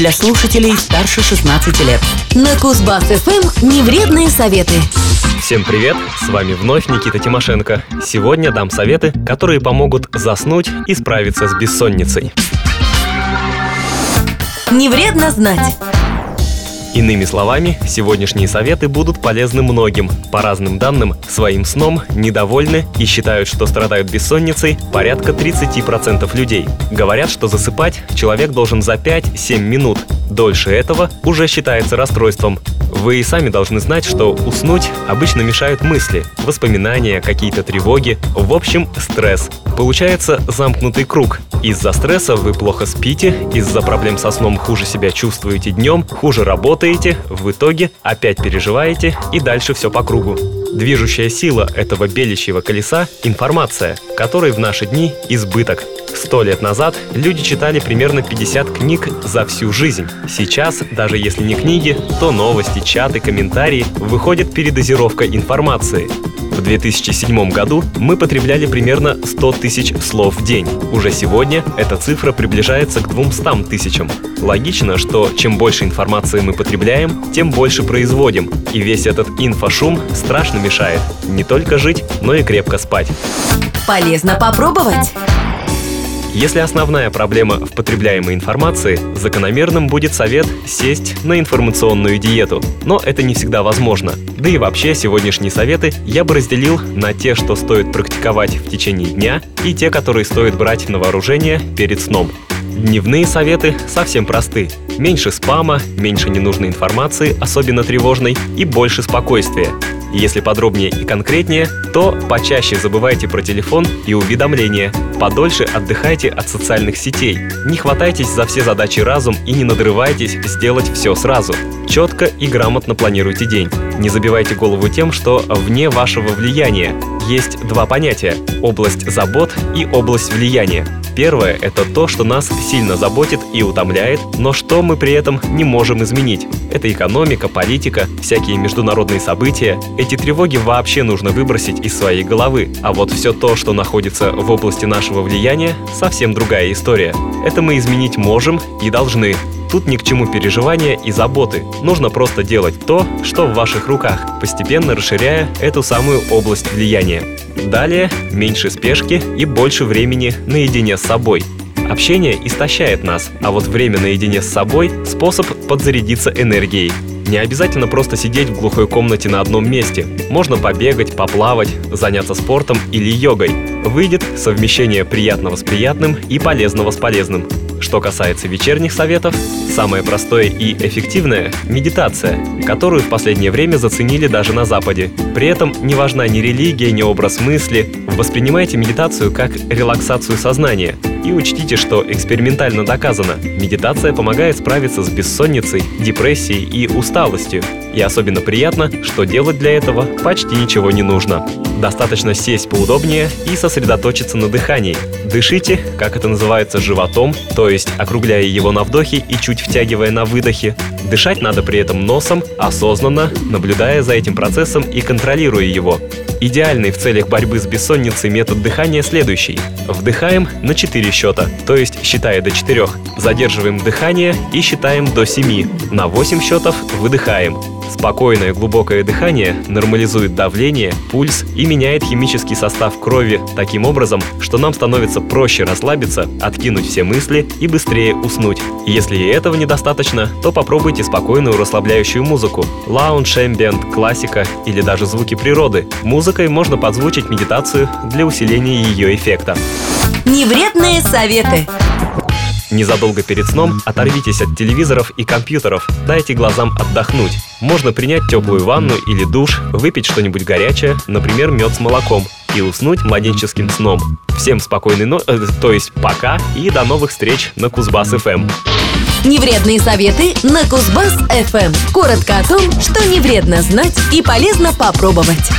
для слушателей старше 16 лет. На Кузбасс-ФМ невредные советы. Всем привет! С вами вновь Никита Тимошенко. Сегодня дам советы, которые помогут заснуть и справиться с бессонницей. Не вредно знать. Иными словами, сегодняшние советы будут полезны многим. По разным данным, своим сном недовольны и считают, что страдают бессонницей порядка 30% людей. Говорят, что засыпать человек должен за 5-7 минут. Дольше этого уже считается расстройством. Вы и сами должны знать, что уснуть обычно мешают мысли, воспоминания, какие-то тревоги, в общем, стресс. Получается замкнутый круг. Из-за стресса вы плохо спите, из-за проблем со сном хуже себя чувствуете днем, хуже работаете, в итоге опять переживаете и дальше все по кругу. Движущая сила этого белящего колеса – информация, которой в наши дни избыток. Сто лет назад люди читали примерно 50 книг за всю жизнь. Сейчас, даже если не книги, то новости, чаты, комментарии, выходит передозировка информации. В 2007 году мы потребляли примерно 100 тысяч слов в день. Уже сегодня эта цифра приближается к 200 тысячам. Логично, что чем больше информации мы потребляем, тем больше производим. И весь этот инфошум страшно мешает не только жить, но и крепко спать. Полезно попробовать. Если основная проблема в потребляемой информации, закономерным будет совет сесть на информационную диету. Но это не всегда возможно. Да и вообще сегодняшние советы я бы разделил на те, что стоит практиковать в течение дня, и те, которые стоит брать на вооружение перед сном. Дневные советы совсем просты. Меньше спама, меньше ненужной информации, особенно тревожной, и больше спокойствия. Если подробнее и конкретнее, то почаще забывайте про телефон и уведомления. Подольше отдыхайте от социальных сетей. Не хватайтесь за все задачи разум и не надрывайтесь сделать все сразу. Четко и грамотно планируйте день. Не забивайте голову тем, что вне вашего влияния. Есть два понятия – область забот и область влияния. Первое – это то, что нас сильно заботит и утомляет, но что мы при этом не можем изменить. Это экономика, политика, всякие международные события. Эти тревоги вообще нужно выбросить из своей головы. А вот все то, что находится в области нашего влияния, совсем другая история. Это мы изменить можем и должны. Тут ни к чему переживания и заботы. Нужно просто делать то, что в ваших руках, постепенно расширяя эту самую область влияния. Далее меньше спешки и больше времени наедине с собой. Общение истощает нас, а вот время наедине с собой – способ подзарядиться энергией. Не обязательно просто сидеть в глухой комнате на одном месте. Можно побегать, поплавать, заняться спортом или йогой. Выйдет совмещение приятного с приятным и полезного с полезным. Что касается вечерних советов, самое простое и эффективное – медитация, которую в последнее время заценили даже на Западе. При этом не важна ни религия, ни образ мысли. Воспринимайте медитацию как релаксацию сознания – и учтите, что экспериментально доказано, медитация помогает справиться с бессонницей, депрессией и усталостью. И особенно приятно, что делать для этого почти ничего не нужно. Достаточно сесть поудобнее и сосредоточиться на дыхании. Дышите, как это называется, животом, то есть округляя его на вдохе и чуть втягивая на выдохе. Дышать надо при этом носом, осознанно, наблюдая за этим процессом и контролируя его. Идеальный в целях борьбы с бессонницей метод дыхания следующий. Вдыхаем на 4 счета, то есть считая до 4. Задерживаем дыхание и считаем до 7. На 8 счетов выдыхаем. Спокойное глубокое дыхание нормализует давление, пульс и меняет химический состав крови таким образом, что нам становится проще расслабиться, откинуть все мысли и быстрее уснуть. Если и этого недостаточно, то попробуйте спокойную расслабляющую музыку. Лаунж, эмбиент, классика или даже звуки природы. Музыкой можно подзвучить медитацию для усиления ее эффекта. Невредные советы. Незадолго перед сном оторвитесь от телевизоров и компьютеров, дайте глазам отдохнуть. Можно принять теплую ванну или душ, выпить что-нибудь горячее, например, мед с молоком, и уснуть младенческим сном. Всем спокойной ночи, э, то есть пока и до новых встреч на Кузбасс ФМ. Невредные советы на Кузбасс ФМ. Коротко о том, что не вредно знать и полезно попробовать.